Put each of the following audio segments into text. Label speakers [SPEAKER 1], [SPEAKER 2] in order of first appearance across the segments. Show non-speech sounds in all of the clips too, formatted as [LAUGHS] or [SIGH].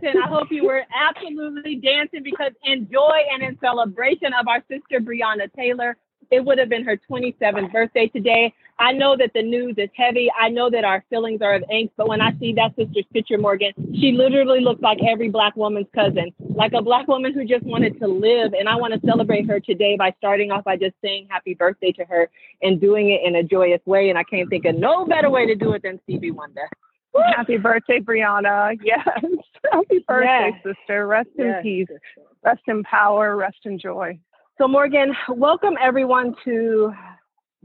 [SPEAKER 1] dancing. I hope you were absolutely dancing because in joy and in celebration of our sister Breonna Taylor, it would have been her 27th birthday today. I know that the news is heavy. I know that our feelings are of angst, but when I see that sister's picture, Morgan, she literally looks like every black woman's cousin, like a black woman who just wanted to live. And I want to celebrate her today by starting off by just saying happy birthday to her and doing it in a joyous way. And I can't think of no better way to do it than Stevie Wonder.
[SPEAKER 2] Happy birthday, Breonna. [LAUGHS] Yes. Happy birthday,
[SPEAKER 1] Yes.
[SPEAKER 2] sister. Rest
[SPEAKER 1] Yes,
[SPEAKER 2] in peace.
[SPEAKER 1] sister.
[SPEAKER 2] Rest in power. Rest in joy.
[SPEAKER 1] So, Morgan, welcome everyone to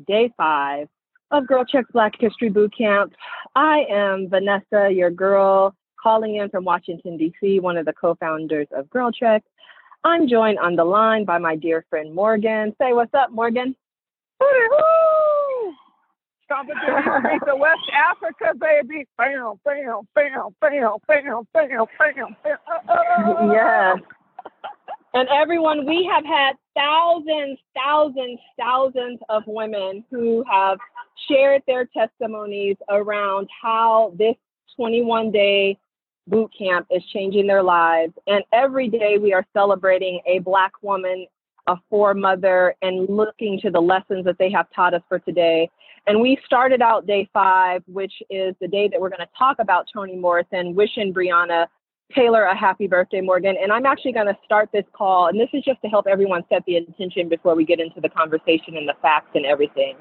[SPEAKER 1] day five of Girl Trek's Black History Boot Camp. I am Vanessa, your girl, calling in from Washington, D.C., one of the co founders of Girl Check. I'm joined on the line by my dear friend Morgan. Say what's up, Morgan.
[SPEAKER 2] Woo! Competition West Africa, baby. Bam, bam, bam, bam, bam, bam, bam, bam. Oh.
[SPEAKER 1] Yes. And everyone, we have had thousands, thousands, thousands of women who have shared their testimonies around how this 21 day boot camp is changing their lives. And every day we are celebrating a Black woman, a foremother, and looking to the lessons that they have taught us for today. And we started out day five, which is the day that we're going to talk about Toni Morrison, wishing Breonna Taylor a happy birthday, Morgan. And I'm actually going to start this call, and this is just to help everyone set the intention before we get into the conversation and the facts and everything.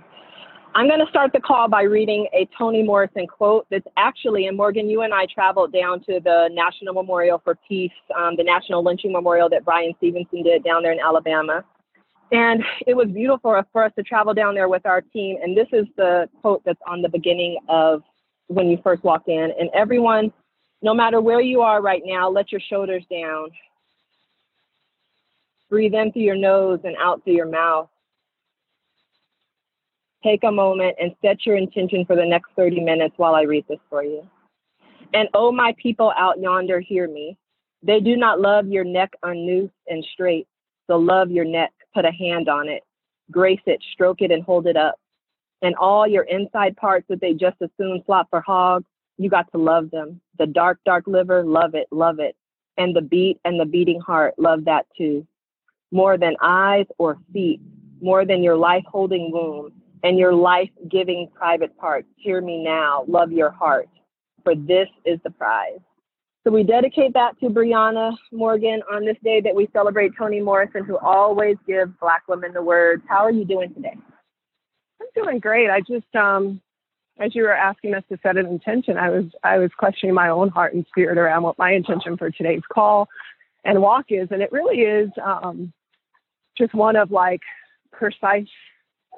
[SPEAKER 1] I'm going to start the call by reading a Toni Morrison quote that's actually, and Morgan, you and I traveled down to the National Memorial for Peace, um, the National Lynching Memorial that Bryan Stevenson did down there in Alabama. And it was beautiful for us to travel down there with our team. And this is the quote that's on the beginning of when you first walk in. And everyone, no matter where you are right now, let your shoulders down. Breathe in through your nose and out through your mouth. Take a moment and set your intention for the next 30 minutes while I read this for you. And oh, my people out yonder, hear me. They do not love your neck unnoosed and straight. So love your neck, put a hand on it, grace it, stroke it, and hold it up. And all your inside parts that they just as soon swap for hogs, you got to love them. The dark, dark liver, love it, love it. And the beat and the beating heart, love that too. More than eyes or feet, more than your life holding womb and your life giving private parts. Hear me now, love your heart, for this is the prize. So we dedicate that to Breonna Morgan on this day that we celebrate Toni Morrison, who always gives Black women the words. How are you doing today?
[SPEAKER 2] I'm doing great. I just, um, as you were asking us to set an intention, I was, I was questioning my own heart and spirit around what my intention for today's call and walk is, and it really is um, just one of like precise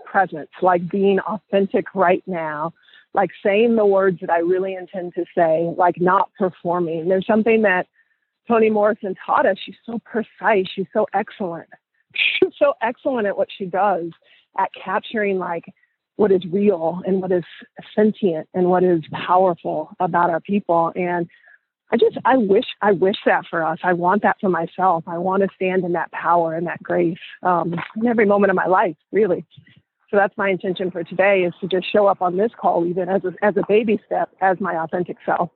[SPEAKER 2] presence, like being authentic right now, like saying the words that I really intend to say, like not performing. There's something that Toni Morrison taught us. She's so precise. She's so excellent. [LAUGHS] She's so excellent at what she does at capturing like what is real and what is sentient and what is powerful about our people. And I just I wish I wish that for us. I want that for myself. I want to stand in that power and that grace um, in every moment of my life, really. So that's my intention for today is to just show up on this call even as a, as a baby step as my authentic self.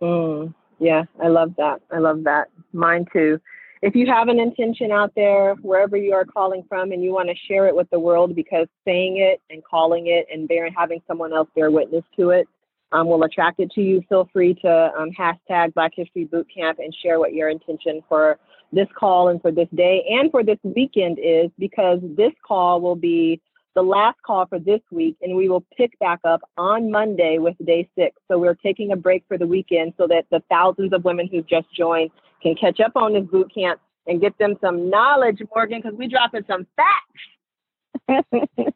[SPEAKER 1] Mm, yeah, I love that. I love that. Mine too. If you have an intention out there, wherever you are calling from, and you want to share it with the world, because saying it and calling it and bearing, having someone else bear witness to it um, will attract it to you, feel free to um, hashtag Black History Boot Camp and share what your intention for this call and for this day and for this weekend is, because this call will be the last call for this week, and we will pick back up on Monday with day six. So we're taking a break for the weekend so that the thousands of women who've just joined can catch up on this boot camp and get them some knowledge, Morgan, because we're dropping some facts. [LAUGHS]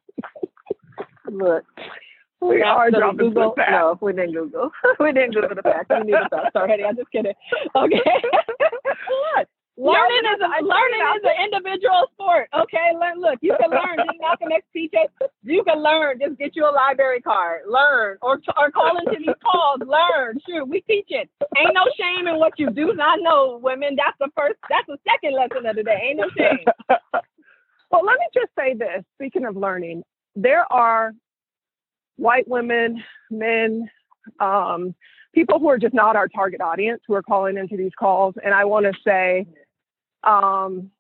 [SPEAKER 1] Look,
[SPEAKER 2] We are dropping
[SPEAKER 1] Google.
[SPEAKER 2] some facts.
[SPEAKER 1] No, we didn't Google. [LAUGHS] we didn't Google the facts. We knew the facts already. I'm just kidding. Okay. [LAUGHS] Learning is a, learning is an individual sport. Okay, learn. Look, you can learn. Didn't Malcolm X teach us? You can learn. Just get you a library card. Learn, or or call into these calls. Learn. Sure, we teach it. Ain't no shame in what you do not know, women. That's the first. That's the second lesson of the day. Ain't no shame. [LAUGHS]
[SPEAKER 2] well, let me just say this. Speaking of learning, there are white women, men, um, people who are just not our target audience who are calling into these calls. And I want to say, um,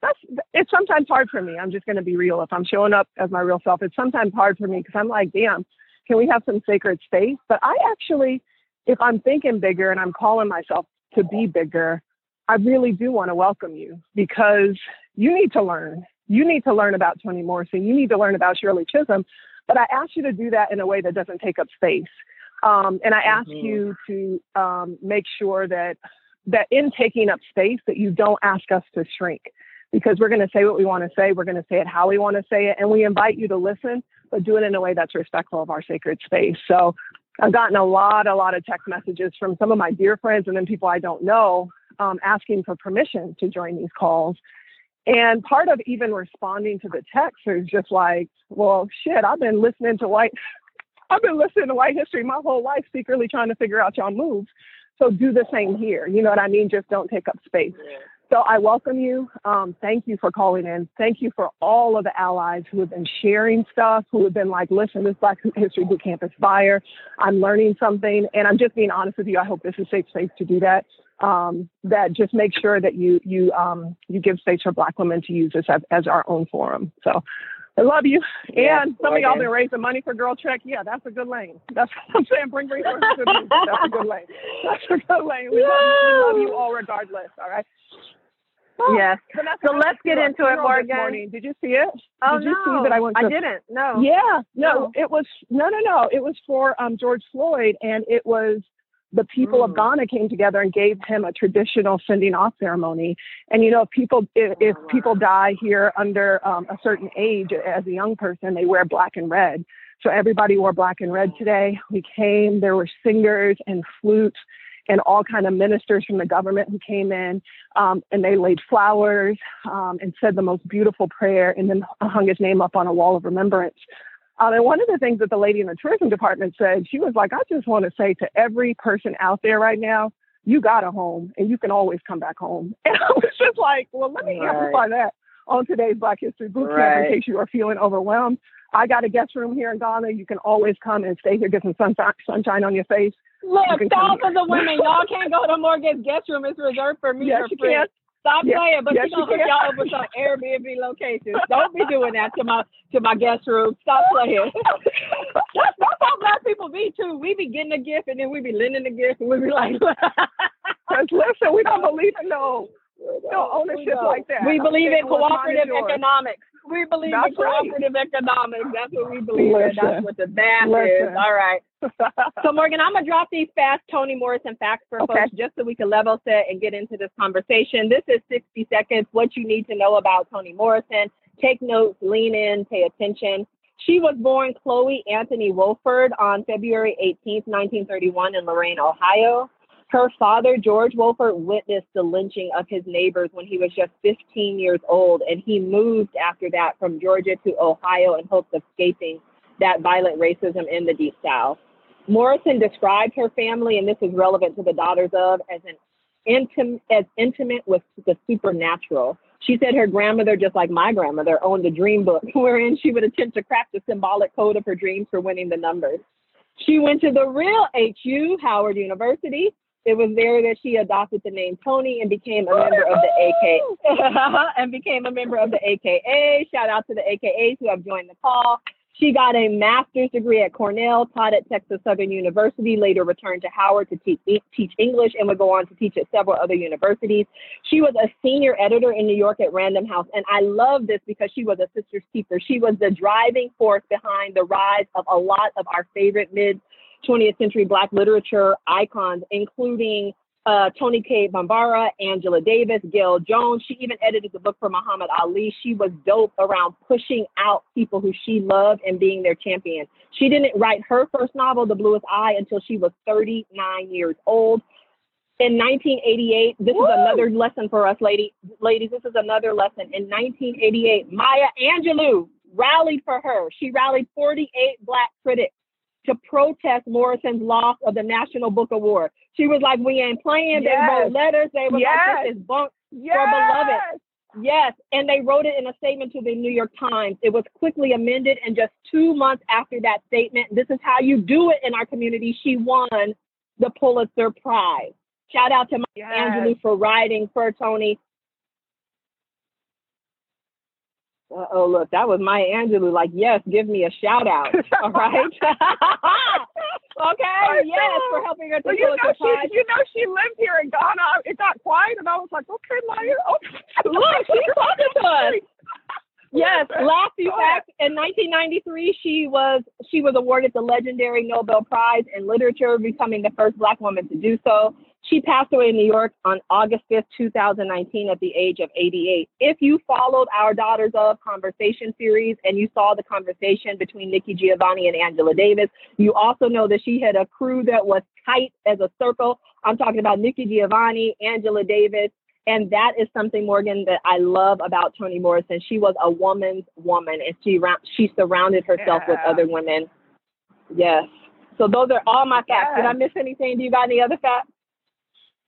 [SPEAKER 2] that's it's sometimes hard for me. I'm just going to be real. If I'm showing up as my real self, it's sometimes hard for me because I'm like, damn, can we have some sacred space? But I actually, if I'm thinking bigger and I'm calling myself to be bigger, I really do want to welcome you because you need to learn. You need to learn about Toni Morrison. You need to learn about Shirley Chisholm. But I ask you to do that in a way that doesn't take up space. Um, and I ask mm-hmm. you to um, make sure that that in taking up space that you don't ask us to shrink because we're going to say what we want to say. We're going to say it how we want to say it. And we invite you to listen, but do it in a way that's respectful of our sacred space. So I've gotten a lot, a lot of text messages from some of my dear friends and then people I don't know um, asking for permission to join these calls. And part of even responding to the text is just like, well, shit, I've been listening to white, I've been listening to white history my whole life, secretly trying to figure out y'all moves. So do the same here. You know what I mean? Just don't take up space. So I welcome you. Um, thank you for calling in. Thank you for all of the allies who have been sharing stuff, who have been like, listen, this Black History Boot Camp is fire. I'm learning something. And I'm just being honest with you. I hope this is safe space to do that. Um, that just make sure that you you um, you give space for Black women to use this as, as our own forum. So I love you.
[SPEAKER 1] Yeah,
[SPEAKER 2] and some of y'all been raising money for Girl Trek. Yeah, that's a good lane. That's [LAUGHS] what I'm saying. Bring resources to me. That's a good lane. That's a good lane. We, love you. we love you all regardless. All right.
[SPEAKER 1] Yes. So let's get into it,
[SPEAKER 2] Morgan. Did you see it?
[SPEAKER 1] Oh
[SPEAKER 2] Did you
[SPEAKER 1] no,
[SPEAKER 2] see that I went to,
[SPEAKER 1] I didn't. No.
[SPEAKER 2] Yeah, no, no, it was no, no, no. It was for um, George Floyd, and it was the people mm. of Ghana came together and gave him a traditional sending off ceremony. And you know, if people if, if people die here under um, a certain age as a young person, they wear black and red. So everybody wore black and red today. We came. There were singers and flutes and all kind of ministers from the government who came in um, and they laid flowers um, and said the most beautiful prayer and then hung his name up on a wall of remembrance. Um, and one of the things that the lady in the tourism department said, she was like, I just want to say to every person out there right now, you got a home and you can always come back home. [LAUGHS] And I was just like, well, let me right. amplify that on today's Black History Boot Camp right. in case you are feeling overwhelmed. I got a guest room here in Ghana. You can always come and stay here, get some sunshine, sunshine on your face.
[SPEAKER 1] Look, thousands of the women, y'all can't go to Morgan's guest room. It's reserved for me
[SPEAKER 2] yes,
[SPEAKER 1] for free.
[SPEAKER 2] Can.
[SPEAKER 1] Stop
[SPEAKER 2] yes,
[SPEAKER 1] playing, but
[SPEAKER 2] yes,
[SPEAKER 1] you gonna hook y'all up with some Airbnb locations. Don't be doing that to my to my guest room. Stop playing. [LAUGHS] that's, that's how black people be too. We be getting a gift and then we be lending the gift and we be like, [LAUGHS]
[SPEAKER 2] listen, we don't believe in no no ownership like that.
[SPEAKER 1] We believe in cooperative economics. We believe
[SPEAKER 2] That's
[SPEAKER 1] in cooperative right. economics. That's what we believe
[SPEAKER 2] Listen.
[SPEAKER 1] in. That's what the math
[SPEAKER 2] Listen.
[SPEAKER 1] is. All right. So Morgan, I'm gonna drop these fast Toni Morrison facts for
[SPEAKER 2] okay.
[SPEAKER 1] folks just so we can level set and get into this conversation. This is 60 seconds. What you need to know about Toni Morrison. Take notes, lean in, pay attention. She was born Chloe Anthony Wofford on February 18th, 1931 in Lorain, Ohio. Her father, George Wofford, witnessed the lynching of his neighbors when he was just 15 years old, and he moved after that from Georgia to Ohio in hopes of escaping that violent racism in the Deep South. Morrison described her family, and this is relevant to the daughters of, as an intim- as intimate with the supernatural. She said her grandmother, just like my grandmother, owned a dream book [LAUGHS] wherein she would attempt to craft a symbolic code of her dreams for winning the numbers. She went to the real HU, Howard University, it was there that she adopted the name Toni and became a member of the AK [LAUGHS] and became a member of the AKA. Shout out to the AKAs who have joined the call. She got a master's degree at Cornell, taught at Texas Southern University, later returned to Howard to teach, teach English, and would go on to teach at several other universities. She was a senior editor in New York at Random House. And I love this because she was a sister's keeper. She was the driving force behind the rise of a lot of our favorite mid 20th century Black literature icons, including uh, Toni Cade Bambara, Angela Davis, Gayl Jones. She even edited the book for Muhammad Ali. She was dope around pushing out people who she loved and being their champion. She didn't write her first novel, The Bluest Eye, until she was 39 years old. In 1988, this Woo! is another lesson for us, lady, ladies. This is another lesson. In 1988, Maya Angelou rallied for her. She rallied 48 Black critics to protest Morrison's loss of the National Book Award. She was like, "We ain't playing."
[SPEAKER 2] Yes.
[SPEAKER 1] They wrote letters. They were
[SPEAKER 2] yes.
[SPEAKER 1] like, "This is bunk
[SPEAKER 2] yes.
[SPEAKER 1] for beloved." Yes, and they wrote it in a statement to the New York Times. It was quickly amended, and just two months after that statement, this is how you do it in our community. She won the Pulitzer Prize. Shout out to my
[SPEAKER 2] Yes.
[SPEAKER 1] Angelou for writing for Toni. Uh, oh, look, that was my Angelou. Like, yes, give me a shout out. All [LAUGHS] right. [LAUGHS] okay. Yes, for helping her to
[SPEAKER 2] Well, you know, she, you know, she lived here in Ghana. It got quiet, and I was like, okay, Maya. Oh. [LAUGHS]
[SPEAKER 1] Look, she's talking to us. Yes, last few facts. In 1993, she was she was awarded the legendary Nobel Prize in Literature, becoming the first Black woman to do so. She passed away in New York on August 5th, 2019, at the age of 88. If you followed our Daughters of Conversation series and you saw the conversation between Nikki Giovanni and Angela Davis, you also know that she had a crew that was tight as a circle. I'm talking about Nikki Giovanni, Angela Davis, and that is something, Morgan, that I love about Toni Morrison. She was a woman's woman, and she she surrounded herself with other women. Yes. So those are all my facts. Did I miss anything? Do you got any other facts?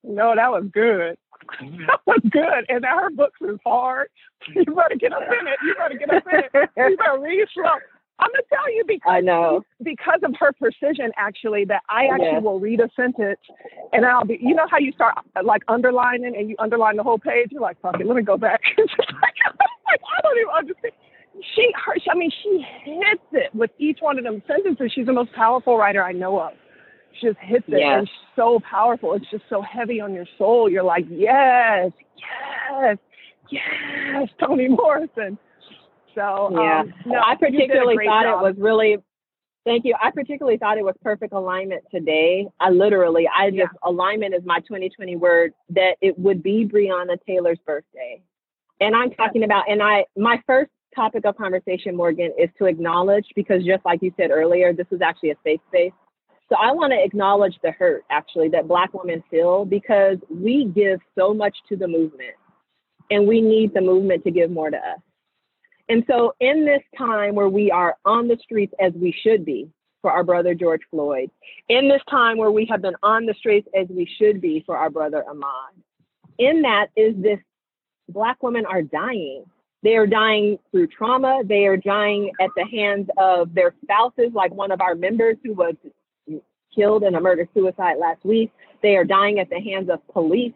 [SPEAKER 2] No, that was good. [LAUGHS] That was good. And now her books is hard. [LAUGHS] You better get up in it. You better get up in it. You better read slow. I'm gonna tell you because
[SPEAKER 1] I know.
[SPEAKER 2] because of her precision, actually, that I actually
[SPEAKER 1] Yes.
[SPEAKER 2] will read a sentence and I'll be, you know how you start like underlining and you underline the whole page. You're like, fuck it, let me go back. [LAUGHS] Like, I don't even understand. She, her, I mean, she hits it with each one of them sentences. She's the most powerful writer I know of. She just hits it
[SPEAKER 1] Yes.
[SPEAKER 2] and so powerful. It's just so heavy on your soul. You're like, yes, yes, yes, [LAUGHS] Toni Morrison. So
[SPEAKER 1] Yeah.
[SPEAKER 2] um, no,
[SPEAKER 1] I
[SPEAKER 2] you did a
[SPEAKER 1] particularly thought
[SPEAKER 2] job.
[SPEAKER 1] it was really. Thank you. I particularly thought it was perfect alignment today. I literally, I just
[SPEAKER 2] Yeah.
[SPEAKER 1] alignment is my 2020 word. That it would be Breonna Taylor's birthday, and I'm talking about. And I, my first topic of conversation, Morgan, is to acknowledge because just like you said earlier, this is actually a safe space. So I want to acknowledge the hurt actually that Black women feel because we give so much to the movement, and we need the movement to give more to us. And so, in this time where we are on the streets as we should be for our brother George Floyd, in this time where we have been on the streets as we should be for our brother Ahmaud, in that is this Black women are dying. They are dying through trauma. They are dying at the hands of their spouses, like one of our members who was killed in a murder suicide last week. They are dying at the hands of police.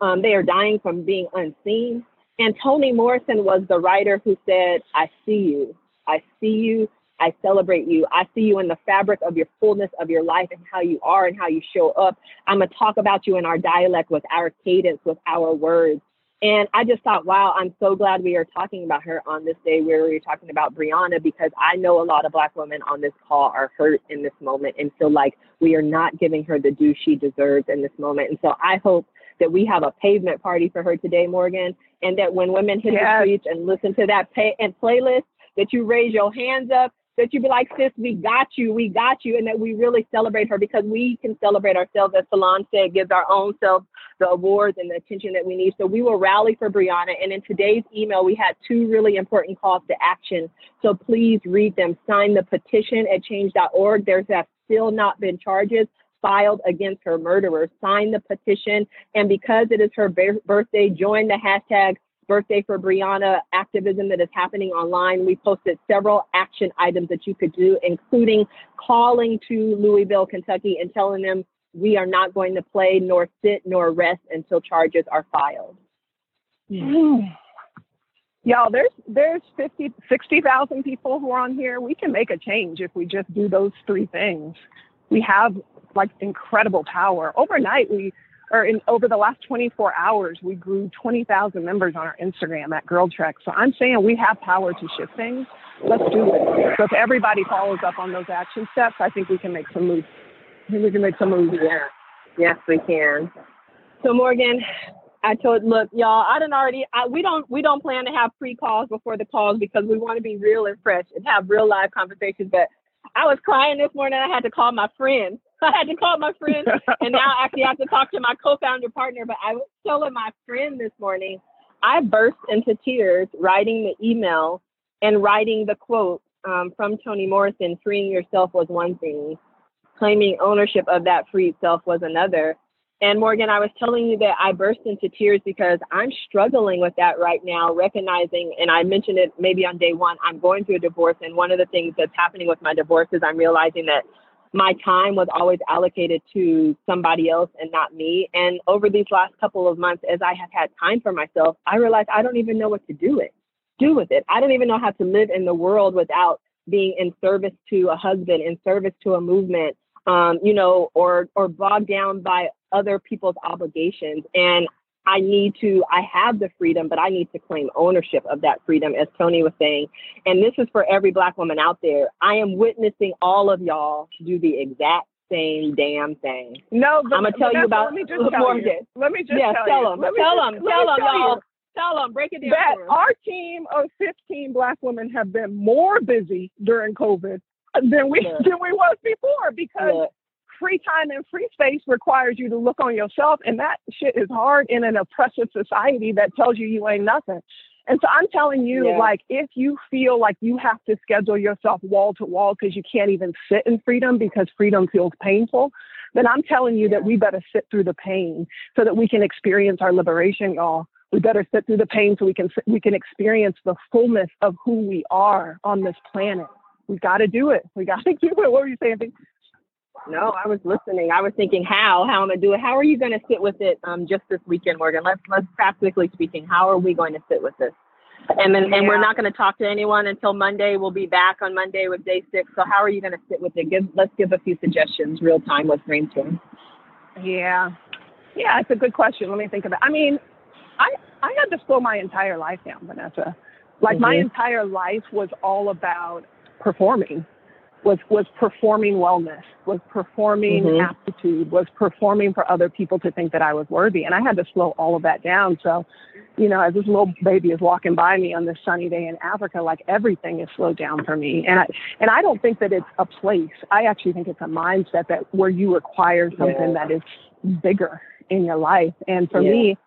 [SPEAKER 1] Um, they are dying from being unseen. And Toni Morrison was the writer who said, I see you. I see you. I celebrate you. I see you in the fabric of your fullness of your life and how you are and how you show up. I'm going to talk about you in our dialect with our cadence, with our words. And I just thought, wow, I'm so glad we are talking about her on this day where we're talking about Breonna because I know a lot of Black women on this call are hurt in this moment and feel like we are not giving her the due she deserves in this moment. And so I hope that we have a pavement party for her today, Morgan, and that when women hit the
[SPEAKER 2] Yes.
[SPEAKER 1] streets and listen to that pay and playlist, that you raise your hands up, that you be like, sis, we got you, we got you, and that we really celebrate her because we can celebrate ourselves, as Salon said, gives our own self the awards and the attention that we need. So we will rally for Breonna. And in today's email, we had two really important calls to action. So please read them. Sign the petition at change.org. There's have still not been charges filed against her murderer. Sign the petition. And because it is her bir- birthday, join the hashtag birthday for Breonna activism that is happening online. We posted several action items that you could do, including calling to Louisville, Kentucky and telling them we are not going to play nor sit nor rest until charges are filed. [SIGHS]
[SPEAKER 2] Y'all, there's there's 50, 60,000 people who are on here. We can make a change if we just do those three things. We have like incredible power. Overnight, we or in over the last 24 hours, we grew 20,000 members on our Instagram at Girl Trek. So I'm saying we have power to shift things. Let's do it. So if everybody follows up on those action steps, I think we can make some moves. I we can make some moves.
[SPEAKER 1] Yeah. Yes, we can. So Morgan, I told look, y'all, I didn't already I, we don't we don't plan to have pre calls before the calls because we want to be real and fresh and have real live conversations. But I was crying this morning. I had to call my friend. [LAUGHS] I had to call my friend and now I actually have to talk to my co-founder partner. But I was telling my friend this morning, I burst into tears writing the email and writing the quote um, from Toni Morrison, freeing yourself was one thing, claiming ownership of that freed self was another. And Morgan, I was telling you that I burst into tears because I'm struggling with that right now, recognizing, and I mentioned it maybe on day one, I'm going through a divorce. And one of the things that's happening with my divorce is I'm realizing that my time was always allocated to somebody else and not me. And over these last couple of months, as I have had time for myself, I realized I don't even know what to do it, do with it. I don't even know how to live in the world without being in service to a husband, in service to a movement, um, you know, or or bogged down by other people's obligations. And I need to, I have the freedom, but I need to claim ownership of that freedom, as Toni was saying. And this is for every Black woman out there. I am witnessing all of y'all do the exact same damn thing.
[SPEAKER 2] No,
[SPEAKER 1] but, I'm gonna tell you about
[SPEAKER 2] let me just tell you. Let me just
[SPEAKER 1] yeah,
[SPEAKER 2] tell,
[SPEAKER 1] tell them, tell
[SPEAKER 2] them,
[SPEAKER 1] tell them, y'all. Tell them, break it down.
[SPEAKER 2] That our team of 15 Black women have been more busy during COVID than we
[SPEAKER 1] Look.
[SPEAKER 2] than we was before because
[SPEAKER 1] Look,
[SPEAKER 2] free time and free space requires you to look on yourself, and that shit is hard in an oppressive society that tells you you ain't nothing. And so I'm telling you,
[SPEAKER 1] Yeah.
[SPEAKER 2] like, if you feel like you have to schedule yourself wall to wall because you can't even sit in freedom because freedom feels painful, then I'm telling you that we better sit through the pain so that we can experience our liberation, y'all. We better sit through the pain so we can we can experience the fullness of who we are on this planet. We got to do it. We got to [LAUGHS] do it. What were you saying?
[SPEAKER 1] No, I was listening. I was thinking how how am I'm gonna do it. How are you gonna sit with it um just this weekend, Morgan? Let's let's practically speaking, how are we going to sit with this? And then and we're not gonna talk to anyone until Monday. We'll be back on Monday with day six. So how are you gonna sit with it? Give let's give a few suggestions real time with brainstorm.
[SPEAKER 2] Yeah. Yeah, it's a good question. Let me think about It. I mean, I I had to slow my entire life down, Vanessa. Like my
[SPEAKER 1] Mhm.
[SPEAKER 2] entire life was all about performing. Was was performing wellness, was performing
[SPEAKER 1] Mhm.
[SPEAKER 2] aptitude, was performing for other people to think that I was worthy. And I had to slow all of that down. So, you know, as this little baby is walking by me on this sunny day in Africa, like everything is slowed down for me. And I and I don't think that it's a place. I actually think it's a mindset that where you require something
[SPEAKER 1] Yeah.
[SPEAKER 2] that is bigger in your life. And for
[SPEAKER 1] Yeah.
[SPEAKER 2] me,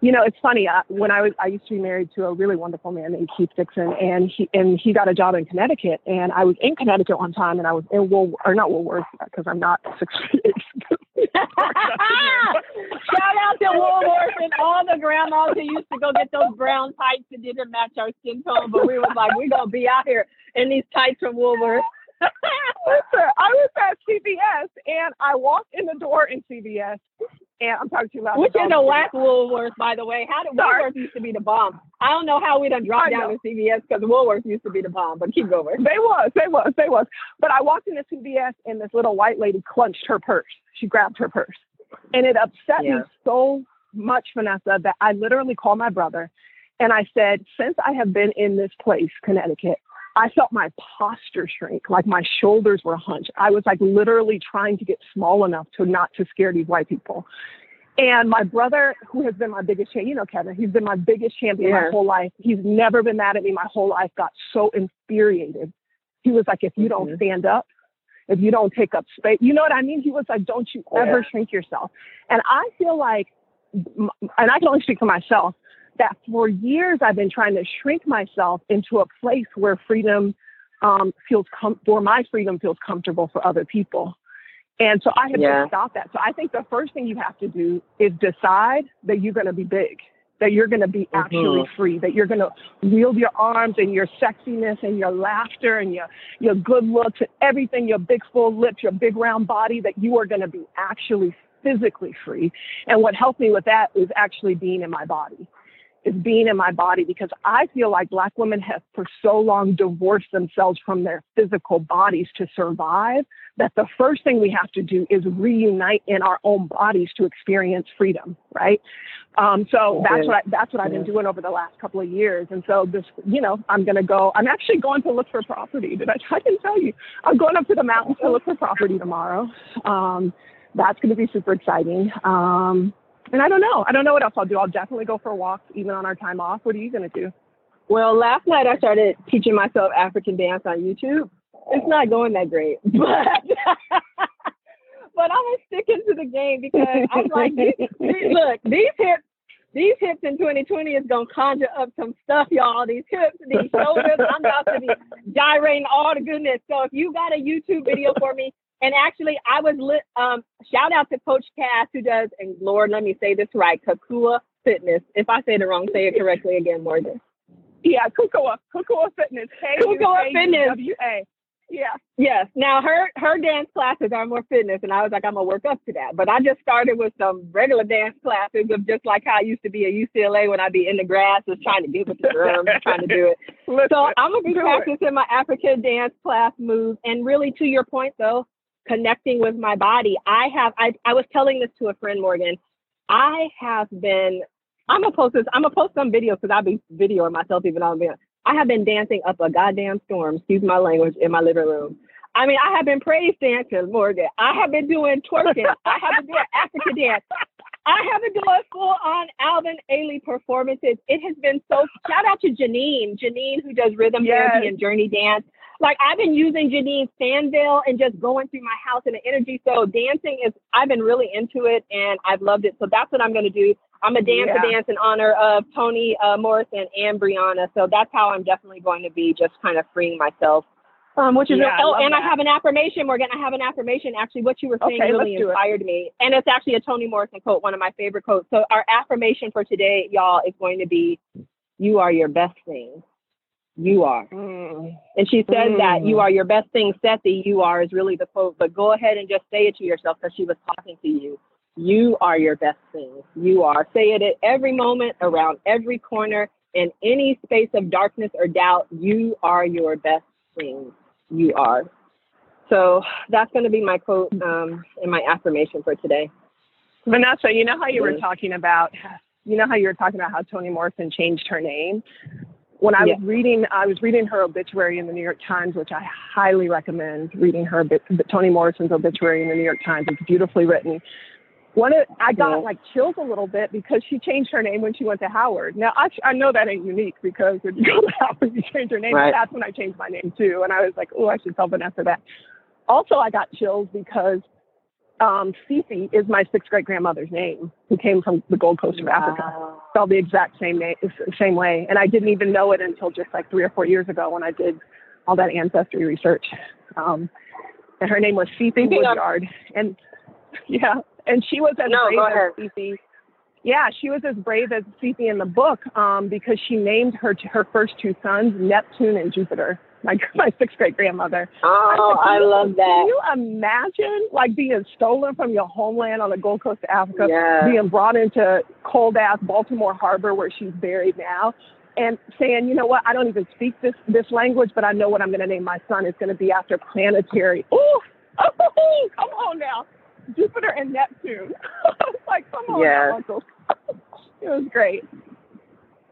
[SPEAKER 2] you know, it's funny. I, when I was, I used to be married to a really wonderful man named Keith Dixon, and he and he got a job in Connecticut. And I was in Connecticut one time, and I was in Wool, or not Woolworth, because I'm not six [LAUGHS] feet.
[SPEAKER 1] Shout out to Woolworth and all the grandmas who used to go get those brown tights that didn't match our skin tone, but we was like, we're gonna be out here in these tights from Woolworth. [LAUGHS]
[SPEAKER 2] Listen, I was at CVS, and I walked in the door in CVS, and I'm talking too loud.
[SPEAKER 1] Which is the last Woolworth, by the way. How did
[SPEAKER 2] Sorry.
[SPEAKER 1] Woolworth used to be the bomb? I don't know how we done dropped down to CVS because Woolworth used to be the bomb, but keep going.
[SPEAKER 2] They was, they was, they was. But I walked into CVS and this little white lady clenched her purse. She grabbed her purse. And it upset me so much, Vanessa, that I literally called my brother and I said, since I have been in this place, Connecticut, I felt my posture shrink, like my shoulders were hunched. I was like literally trying to get small enough to not to scare these white people. And my brother, who has been my biggest champion, you know, Kevin, he's been my biggest champion my whole life. He's never been mad at me my whole life, got so infuriated. He was like, if you don't
[SPEAKER 1] Mhm.
[SPEAKER 2] stand up, if you don't take up space, you know what I mean? He was like, don't you ever
[SPEAKER 1] Yeah.
[SPEAKER 2] shrink yourself. And I feel like, and I can only speak for myself, that for years I've been trying to shrink myself into a place where freedom um, feels com- where my freedom feels comfortable for other people. And so I have
[SPEAKER 1] Yeah.
[SPEAKER 2] to stop that. So I think the first thing you have to do is decide that you're going to be big, that you're going to be actually
[SPEAKER 1] Mhm.
[SPEAKER 2] free, that you're going to wield your arms and your sexiness and your laughter and your, your good looks and everything, your big full lips, your big round body, that you are going to be actually physically free. And what helped me with that is actually being in my body is being in my body because I feel like Black women have for so long divorced themselves from their physical bodies to survive that the first thing we have to do is reunite in our own bodies to experience freedom, right? Um, so that's what I, that's what I've been doing over the last couple of years. And so this, you know, I'm going to go. I'm actually going to look for property. Did I? I can tell you, I'm going up to the mountains to look for property tomorrow. Um, that's going to be super exciting. Um, and I don't know. I don't know what else I'll do. I'll definitely go for walks even on our time off. What are you going to do?
[SPEAKER 1] Well, last night I started teaching myself African dance on YouTube. It's not going that great, [LAUGHS] but but I'm gonna stick into the game because I'm like, look, these hips, these hips in 2020 is gonna conjure up some stuff, y'all. These hips, these shoulders, I'm about to be gyrating all the goodness. So if you got a YouTube video for me, And actually, I was lit. Um, shout out to Coach Cass who does, and Lord, let me say this right, Kakua Fitness. If I say it wrong, say it correctly again, Morgan.
[SPEAKER 2] Yeah, Kukuwa, Kukuwa Fitness.
[SPEAKER 1] Kukuwa Fitness.
[SPEAKER 2] W-A. Yeah.
[SPEAKER 1] Yes. Now her her dance classes are more fitness, and I was like, I'm gonna work up to that. But I just started with some regular dance classes of just like how I used to be at UCLA when I'd be in the grass, just trying to get with the drums, trying to do it. [LAUGHS]
[SPEAKER 2] Listen,
[SPEAKER 1] So I'm gonna be
[SPEAKER 2] do it.
[SPEAKER 1] practicing my African dance class moves, and really to your point though, connecting with my body. I have. I I was telling this to a friend, Morgan. I have been. I'm gonna post this. I'm gonna post some videos because I'll be videoing myself even on video. I have been dancing up a goddamn storm, excuse my language, in my living room. I mean, I have been praise dancing, Morgan. I have been doing twerking. I have been doing African dance. I have been doing full on Alvin Ailey performances. It has been so shout out to Janine, Janine who does rhythm
[SPEAKER 2] Yes.
[SPEAKER 1] therapy and journey dance. Like I've been using Janine's Sandville and just going through my house and the energy. So dancing is I've been really into it and I've loved it. So that's what I'm gonna do. I'm a dance
[SPEAKER 2] Yeah.
[SPEAKER 1] a dance in honor of Toni uh, Morrison and Breonna. So that's how I'm definitely going to be just kind of freeing myself. Um, which is
[SPEAKER 2] Yeah, I
[SPEAKER 1] oh,
[SPEAKER 2] love
[SPEAKER 1] and I have an affirmation, Morgan. I have an affirmation. Actually, what you were saying
[SPEAKER 2] Okay,
[SPEAKER 1] really
[SPEAKER 2] it.
[SPEAKER 1] inspired me, and it's actually a Toni Morrison quote, one of my favorite quotes. So our affirmation for today, y'all, is going to be, "You are your best thing. You are."
[SPEAKER 2] Mm.
[SPEAKER 1] And she says that
[SPEAKER 2] Mm.
[SPEAKER 1] you are your best thing, Sethe. You are is really the quote, but go ahead and just say it to yourself because she was talking to you. You are your best thing. You are. Say it at every moment, around every corner, in any space of darkness or doubt. You are your best thing. You are. So that's going to be my quote um, and my affirmation for today.
[SPEAKER 2] Vanessa, you know how you were talking about, you know how you were talking about how Toni Morrison changed her name. When I
[SPEAKER 1] Yes.
[SPEAKER 2] was reading, I was reading her obituary in the New York Times, which I highly recommend reading her Toni Morrison's obituary in the New York Times. It's beautifully written. One, of, I got like chills a little bit because she changed her name when she went to Howard. Now I, I know that ain't unique because when you go to [LAUGHS] Howard, you change your name.
[SPEAKER 1] Right.
[SPEAKER 2] That's when I changed my name too, and I was like, oh, I should tell Vanessa that. Also, I got chills because um, Fifi is my sixth great grandmother's name, who came from the Gold Coast of Africa. Spelled the exact same name, same way, and I didn't even know it until just like three or four years ago when I did all that ancestry research. Um, and her name was Fifi Woodyard, and [LAUGHS] yeah, and she was as
[SPEAKER 1] No,
[SPEAKER 2] brave as. Fifi. Yeah, she was as brave as Fifi in the book um, because she named her her first two sons Neptune and Jupiter. [LAUGHS] My my sixth great grandmother.
[SPEAKER 1] Oh, I
[SPEAKER 2] "Can you-
[SPEAKER 1] love that.
[SPEAKER 2] Can you imagine like being stolen from your homeland on the Gold Coast of Africa,
[SPEAKER 1] Yeah.
[SPEAKER 2] being brought into cold ass Baltimore Harbor where she's buried now, and saying, you know what, I don't even speak this this language, but I know what I'm going to name my son. It's going to be after planetary. Ooh, oh, [LAUGHS] come on now, Jupiter and Neptune. [LAUGHS] like, come on, now, Uncle. [LAUGHS] it was great.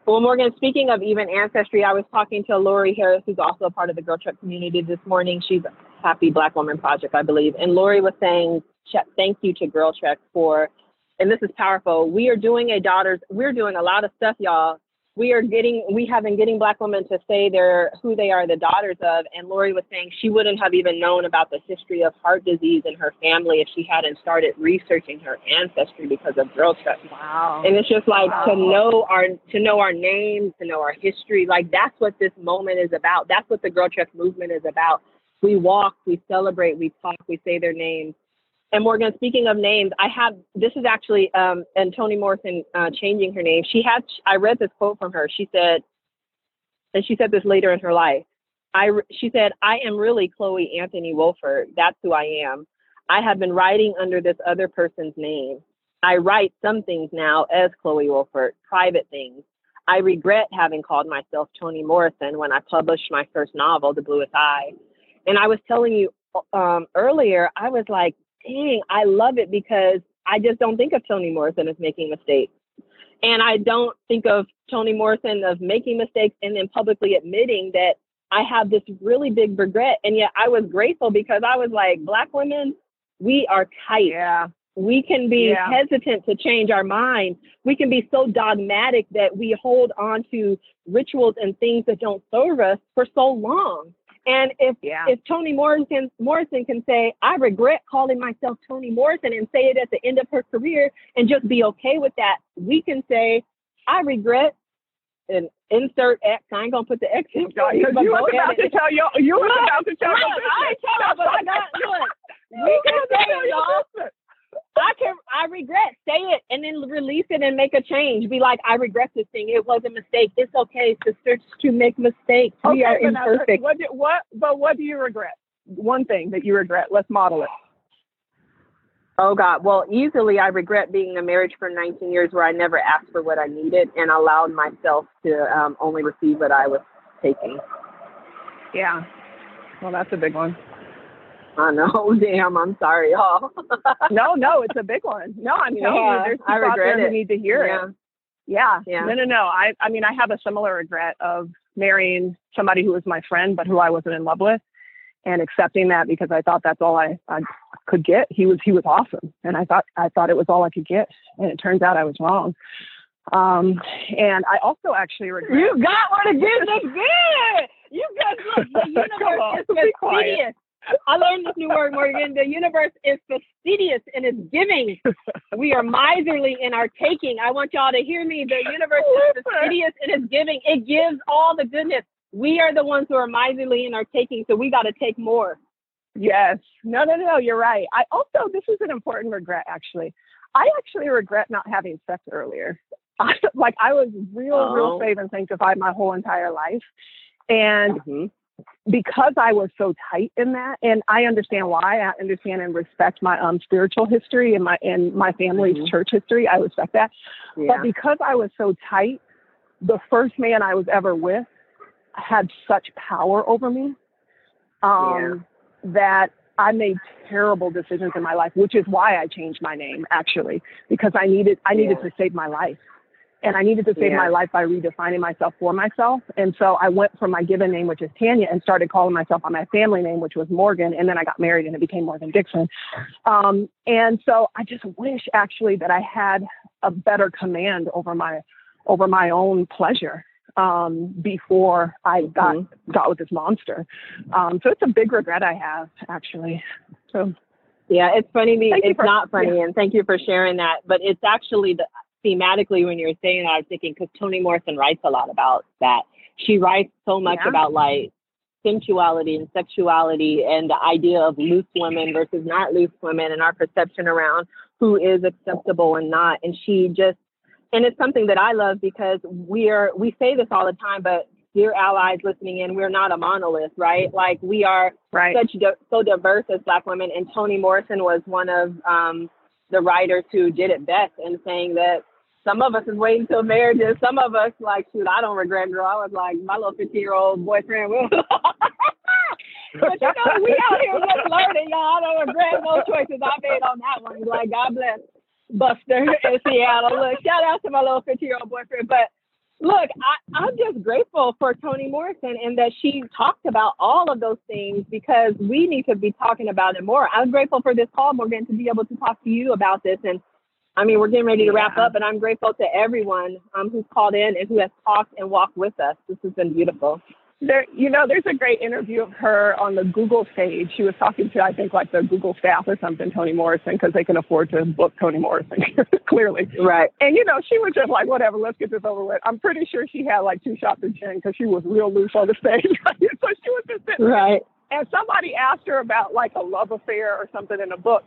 [SPEAKER 1] Well, Morgan, speaking of even ancestry, I was talking to Lori Harris, who's also a part of the Girl Trek community this morning. She's a Happy Black Woman Project, I believe. And Lori was saying, thank you to Girl Trek for, and this is powerful. We are doing a daughters, we're doing a lot of stuff, y'all. We are getting, we have been getting Black women to say they're who they are the daughters of. And Lori was saying she wouldn't have even known about the history of heart disease in her family if she hadn't started researching her ancestry because of Girl Trek.
[SPEAKER 2] Wow.
[SPEAKER 1] And it's just like to know our to know our names, to know our history. Like that's what this moment is about. That's what the Girl Trek movement is about. We walk, we celebrate, we talk, we say their names. And Morgan, speaking of names, I have this is actually um, and Toni Morrison uh, changing her name. She had I read this quote from her. She said, and she said this later in her life. I she said, I am really Chloe Anthony Wofford. That's who I am. I have been writing under this other person's name. I write some things now as Chloe Wofford, private things. I regret having called myself Toni Morrison when I published my first novel, The Bluest Eye. And I was telling you um, earlier, I was like, dang, I love it because I just don't think of Toni Morrison as making mistakes. And I don't think of Toni Morrison of making mistakes and then publicly admitting that I have this really big regret. And yet I was grateful because I was like, Black women, we are tight
[SPEAKER 2] yeah.
[SPEAKER 1] we can be
[SPEAKER 2] Yeah.
[SPEAKER 1] hesitant to change our mind. We can be so dogmatic that we hold on to rituals and things that don't serve us for so long. And if
[SPEAKER 2] Yeah.
[SPEAKER 1] if Toni Morrison Morrison can say, I regret calling myself Toni Morrison and say it at the end of her career and just be okay with that, we can say, I regret and insert X. I ain't gonna put the X in.
[SPEAKER 2] God,
[SPEAKER 1] you,
[SPEAKER 2] you was about to tell your you was about to tell
[SPEAKER 1] Look,
[SPEAKER 2] your
[SPEAKER 1] I ain't
[SPEAKER 2] business.
[SPEAKER 1] telling, but I got look. We say it and then release it and make a change. Be like, I regret this thing. It was a mistake. It's okay, sisters, to make mistakes.
[SPEAKER 2] Okay,
[SPEAKER 1] we are
[SPEAKER 2] now,
[SPEAKER 1] imperfect.
[SPEAKER 2] What, do- what? But what do you regret? One thing that you regret. Let's model it.
[SPEAKER 1] Oh God. Well, easily I regret being in a marriage for 19 years where I never asked for what I needed and allowed myself to um, only receive what I was taking.
[SPEAKER 2] Yeah. Well, that's a big one.
[SPEAKER 1] I know. [LAUGHS] Damn. I'm sorry, y'all. [LAUGHS]
[SPEAKER 2] No, no, it's a big one. No, I'm telling you,
[SPEAKER 1] Yeah,
[SPEAKER 2] there's
[SPEAKER 1] I
[SPEAKER 2] people out there who need to hear
[SPEAKER 1] yeah.
[SPEAKER 2] it. Yeah.
[SPEAKER 1] Yeah.
[SPEAKER 2] No, no, no. I, I mean, I have a similar regret of marrying somebody who was my friend, but who I wasn't in love with, and accepting that because I thought that's all I, I could get. He was, he was awesome, and I thought, I thought it was all I could get, and it turns out I was wrong. Um, and I also actually regret.
[SPEAKER 1] You got one again. That's good. You guys [LAUGHS] look. The universe is fastidious. I learned this new word, Morgan. The universe is fastidious in its giving. We are miserly in our taking. I want y'all to hear me. The universe is [LAUGHS] fastidious in its giving. It gives all the goodness. We are the ones who are miserly in our taking, so we got to take more.
[SPEAKER 2] Yes. No, no, no, you're right. I also, this is an important regret, actually. I actually regret not having sex earlier. I, [LAUGHS] like, I was real,
[SPEAKER 1] Oh.
[SPEAKER 2] real saved and sanctified my whole entire life. And
[SPEAKER 1] Mm-hmm.
[SPEAKER 2] Because I was so tight in that, and I understand why, I understand and respect my um, spiritual history and my and my family's
[SPEAKER 1] Mhm.
[SPEAKER 2] church history. I respect that.
[SPEAKER 1] Yeah.
[SPEAKER 2] But because I was so tight, the first man I was ever with had such power over me um, that I made terrible decisions in my life, which is why I changed my name actually, because I needed I needed
[SPEAKER 1] Yeah.
[SPEAKER 2] to save my life. And I needed to save
[SPEAKER 1] Yeah.
[SPEAKER 2] my life by redefining myself for myself. And so I went from my given name, which is Tanya, and started calling myself by my family name, which was Morgan. And then I got married and it became Morgan Dixon. Um, and so I just wish actually that I had a better command over my over my own pleasure um, before I got
[SPEAKER 1] Mhm.
[SPEAKER 2] got with this monster. Um, so it's a big regret I have actually. So
[SPEAKER 1] Yeah, it's funny. Me, it's
[SPEAKER 2] for-
[SPEAKER 1] not funny, and thank you for sharing that. But it's actually the, thematically when you were saying that, I was thinking because Toni Morrison writes a lot about that. She writes so much
[SPEAKER 2] Yeah.
[SPEAKER 1] about like sensuality and sexuality and the idea of loose women versus not loose women and our perception around who is acceptable and not. And she just, and it's something that I love because we are we say this all the time, but dear allies listening in, we're not a monolith, right? Like we are
[SPEAKER 2] right.
[SPEAKER 1] such di- so diverse as black women and toni morrison was one of um, the writers who did it best in saying that some of us is waiting till marriage and some of us like shoot i don't regret girl i was like my little 15 year old boyfriend will [LAUGHS] but you know we out here just learning y'all i don't regret no choices i made on that one like god bless buster [LAUGHS] in seattle look shout out to my little 15 year old boyfriend but Look, I, I'm just grateful for Toni Morrison and that she talked about all of those things because we need to be talking about it more. I'm grateful for this call, Morgan, to be able to talk to you about this. And I mean, we're getting ready to wrap
[SPEAKER 2] Yeah.
[SPEAKER 1] up, but I'm grateful to everyone um, who's called in and who has talked and walked with us. This has been beautiful.
[SPEAKER 2] There, you know, there's a great interview of her on the Google stage. She was talking to, I think, like the Google staff or something, Toni Morrison, because they can afford to book Toni Morrison, [LAUGHS] clearly.
[SPEAKER 1] Right.
[SPEAKER 2] And you know, she was just like, whatever, let's get this over with. I'm pretty sure she had like two shots of gin because she was real loose on the stage. [LAUGHS] so she was just sitting there.
[SPEAKER 1] Right.
[SPEAKER 2] And somebody asked her about like a love affair or something in a book.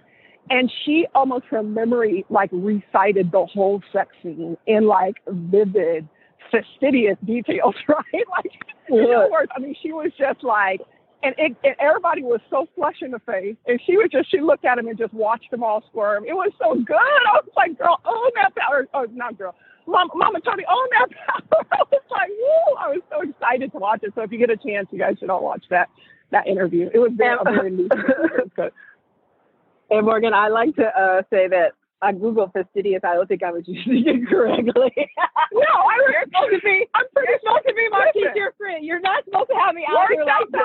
[SPEAKER 2] And she almost from memory like recited the whole sex scene in like vivid, fastidious details, [LAUGHS] right? Like in other words, I mean, she was just like, and, it, and everybody was so flush in the face, and she was just, she looked at him and just watched them all squirm. It was so good. I was like, girl, own that power. Oh, not girl. Mom, Mama Toni, own that [LAUGHS] power. I was like, woo! I was so excited to watch it. So if you get a chance, you guys should all watch that that interview. It was very, very lucid. [LAUGHS] It was good.
[SPEAKER 1] Hey, Morgan, I like to uh, say that I Google fastidious. I don't think I was [LAUGHS] using it correctly.
[SPEAKER 2] No, I was
[SPEAKER 1] You're supposed to be.
[SPEAKER 2] I'm pretty
[SPEAKER 1] You're supposed to be my
[SPEAKER 2] Listen.
[SPEAKER 1] teacher friend. You're not supposed to have me out here like this.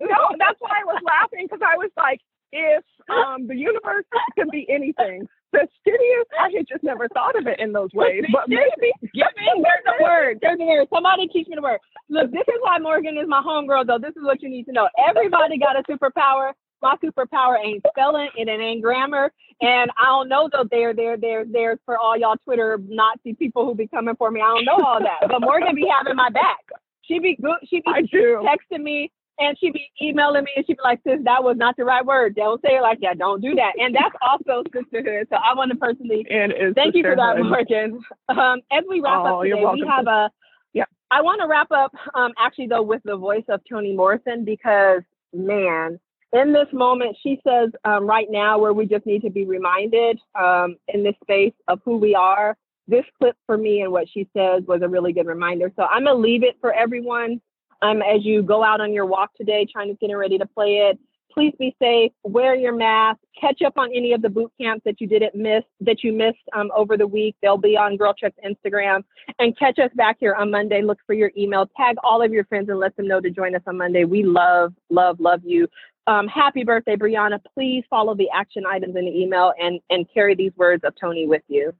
[SPEAKER 2] No, that's why I was laughing because I was like, if um, the universe can be anything, fastidious, I had just never thought of it in those ways. But maybe,
[SPEAKER 1] Give me there's a word. There's a word. Somebody teach me the word. Look, this is why Morgan is my homegirl, though. This is what you need to know. Everybody got a superpower. My superpower ain't spelling and it ain't grammar. And I don't know though they're there, there, there, there for all y'all Twitter Nazi people who be coming for me. I don't know all that. But Morgan be having my back. She be good. She be texting me and she'd be emailing me and she'd be like, sis, that was not the right word. Don't say it like that. Don't do that. And that's also sisterhood. So I want to personally
[SPEAKER 2] And
[SPEAKER 1] thank you for that. Morgan. Um, as we wrap
[SPEAKER 2] Oh,
[SPEAKER 1] up today, we have a,
[SPEAKER 2] yeah.
[SPEAKER 1] I want to wrap up um, actually though with the voice of Toni Morrison because man, in this moment, she says um, right now where we just need to be reminded um, in this space of who we are. This clip for me and what she says was a really good reminder. So I'm gonna leave it for everyone um, as you go out on your walk today, trying to get ready to play it. Please be safe. Wear your mask. Catch up on any of the boot camps that you didn't miss, that you missed um, over the week. They'll be on Girl Trek's Instagram. And catch us back here on Monday. Look for your email. Tag all of your friends and let them know to join us on Monday. We love, love, love you. Um, happy birthday, Breonna. Please follow the action items in the email and, and carry these words of Toni with you.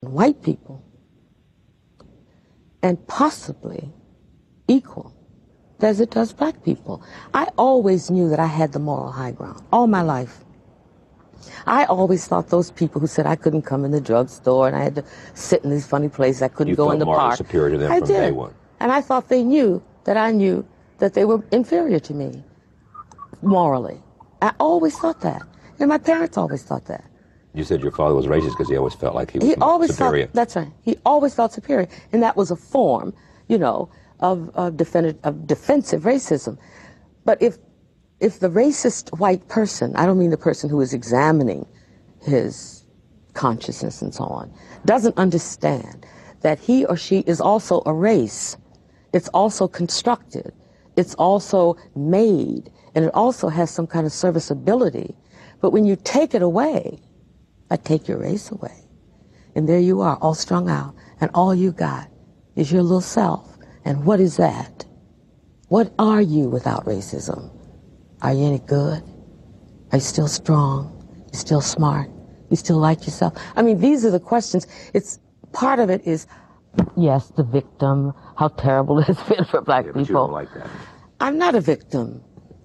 [SPEAKER 3] white people and possibly equal as it does black people. I always knew that I had the moral high ground all my life. I always thought those people who said I couldn't come in the drugstore and I had to sit in these funny places, I couldn't
[SPEAKER 4] You
[SPEAKER 3] go in the
[SPEAKER 4] morally
[SPEAKER 3] park.
[SPEAKER 4] superior to them
[SPEAKER 3] I
[SPEAKER 4] from
[SPEAKER 3] did.
[SPEAKER 4] day one.
[SPEAKER 3] And I thought they knew that I knew that they were inferior to me morally. I always thought that. And my parents always thought that.
[SPEAKER 4] You said your father was racist because he always felt like he was
[SPEAKER 3] He always
[SPEAKER 4] superior.
[SPEAKER 3] felt that's right. He always felt superior, and that was a form, you know, of of, defend, of defensive racism. But if if the racist white person, I don't mean the person who is examining his consciousness and so on, doesn't understand that he or she is also a race. It's also constructed. It's also made, and it also has some kind of serviceability. But when you take it away, I take your race away. And there you are, all strung out, and all you got is your little self. And what is that? What are you without racism? Are you any good? Are you still strong? You still smart? You still like yourself? I mean, these are the questions. It's part of it is, yes, the victim, how terrible [LAUGHS] it has been for black
[SPEAKER 4] Yeah,
[SPEAKER 3] people.
[SPEAKER 4] like that.
[SPEAKER 3] I'm not a victim.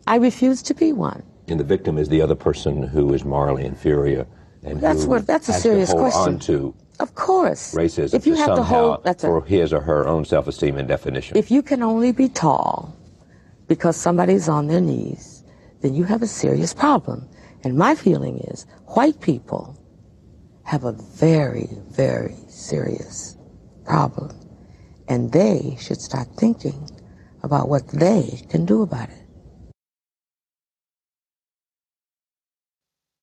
[SPEAKER 3] I refuse to be one.
[SPEAKER 4] And the victim is the other person who is morally inferior and
[SPEAKER 3] That's
[SPEAKER 4] who
[SPEAKER 3] what- that's a
[SPEAKER 4] has
[SPEAKER 3] serious
[SPEAKER 4] to hold
[SPEAKER 3] question.
[SPEAKER 4] on to
[SPEAKER 3] Of course.
[SPEAKER 4] racism
[SPEAKER 3] if you have to hold, that's
[SPEAKER 4] for his or her own self-esteem and definition.
[SPEAKER 3] If you can only be tall because somebody's on their knees, then you have a serious problem. And my feeling is white people have a very, very serious problem. And they should start thinking about what they can do about it.